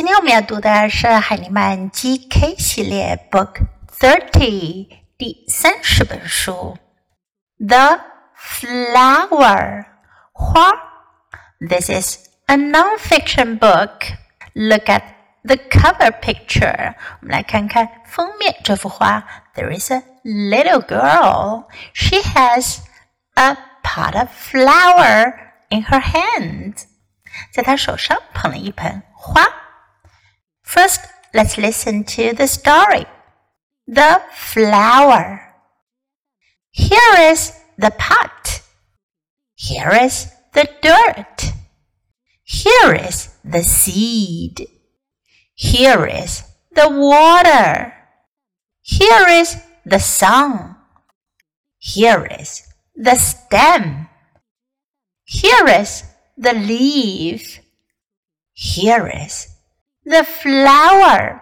今天我们要读的是海尼曼 GK 系列 Book Thirty 第三十本书《The Flower》花。This is a non-fiction book. Look at the cover picture. 我们来看看封面这幅画。There is a little girl. She has a pot of flower in her hand. 在她手上捧了一盆花。 First, let's listen to the story. The flower. Here is the pot. Here is the dirt. Here is the seed. Here is the water. Here is the sun. Here is the stem. Here is the leaf. Here is The flower，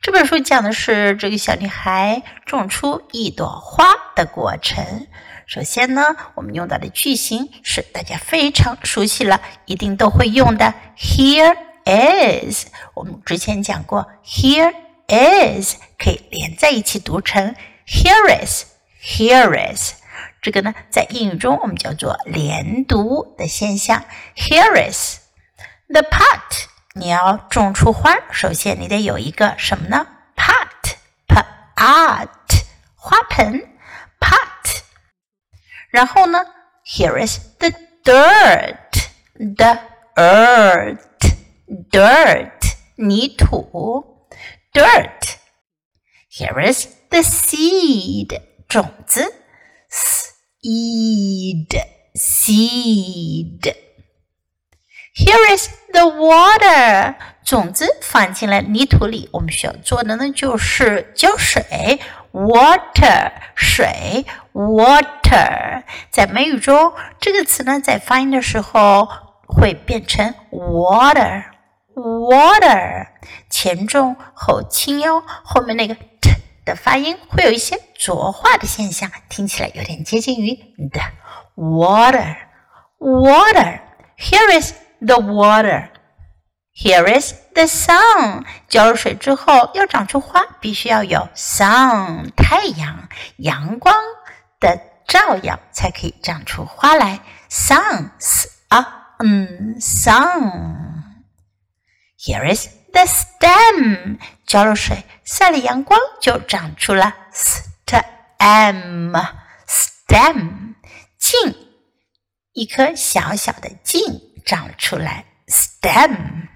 这本书讲的是这个小女孩种出一朵花的过程。首先呢，我们用到的句型是大家非常熟悉了，一定都会用的。Here is，我们之前讲过，Here is 可以连在一起读成 Here is，Here is。这个呢，在英语中我们叫做连读的现象。Here is the pot。你要种出花，首先你得有一个什么呢？pot，pot，花盆，pot。然后呢，here is the dirt，the earth，dirt，泥土，dirt。Here is the seed，种子，seed，seed。 Here is the water，种子放进了泥土里。我们需要做的呢，就是浇水。Water，水。Water，在美语中，这个词呢，在发音的时候会变成 water。Water，前重后轻哟，后面那个 t 的发音会有一些浊化的现象，听起来有点接近于的。Water。Water，here is。the water. Here is the sun. 浇了水之后要长出花，必须要有 sun 太阳阳光的照耀，才可以长出花来。Suns 啊，嗯，sun. Here is the stem. 浇了水，晒了阳光，就长出了 stem. Stem 茎，一颗小小的茎。 长出来，stem。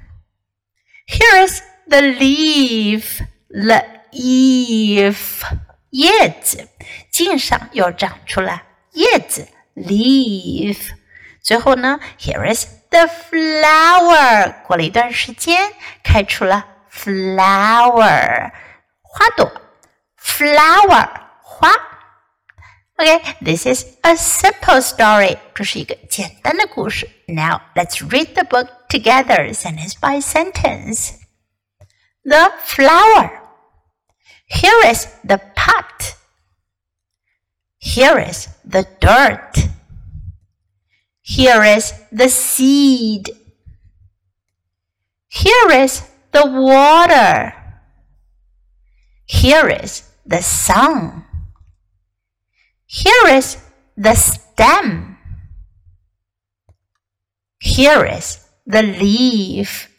Here is the leaf, the leaf，叶子，茎上又长出了叶子，leaf。最后呢，Here is the flower，过了一段时间，开出了 flower，花朵，flower，花。Okay, this is a simple story. 这是一个简单的故事。Now let's read the book together, sentence by sentence. The flower. Here is the pot. Here is the dirt. Here is the seed. Here is the water. Here is the sun. Here is the stem. Here is the leaf.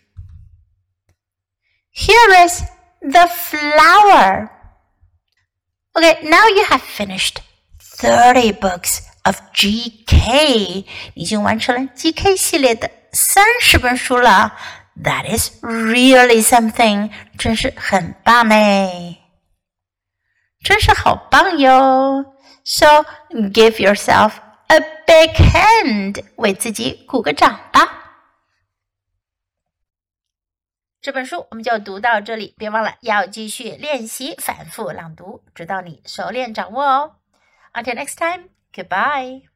Here is the flower. Okay, now you have finished 30 books of GK. 已经完成了 GK 系列的三十本书了。That is really something. 真是很棒呢，真是好棒哟。 So give yourself a big hand，为自己鼓个掌吧。这本书我们就读到这里，别忘了要继续练习反复朗读，直到你熟练掌握哦。Until next time, goodbye.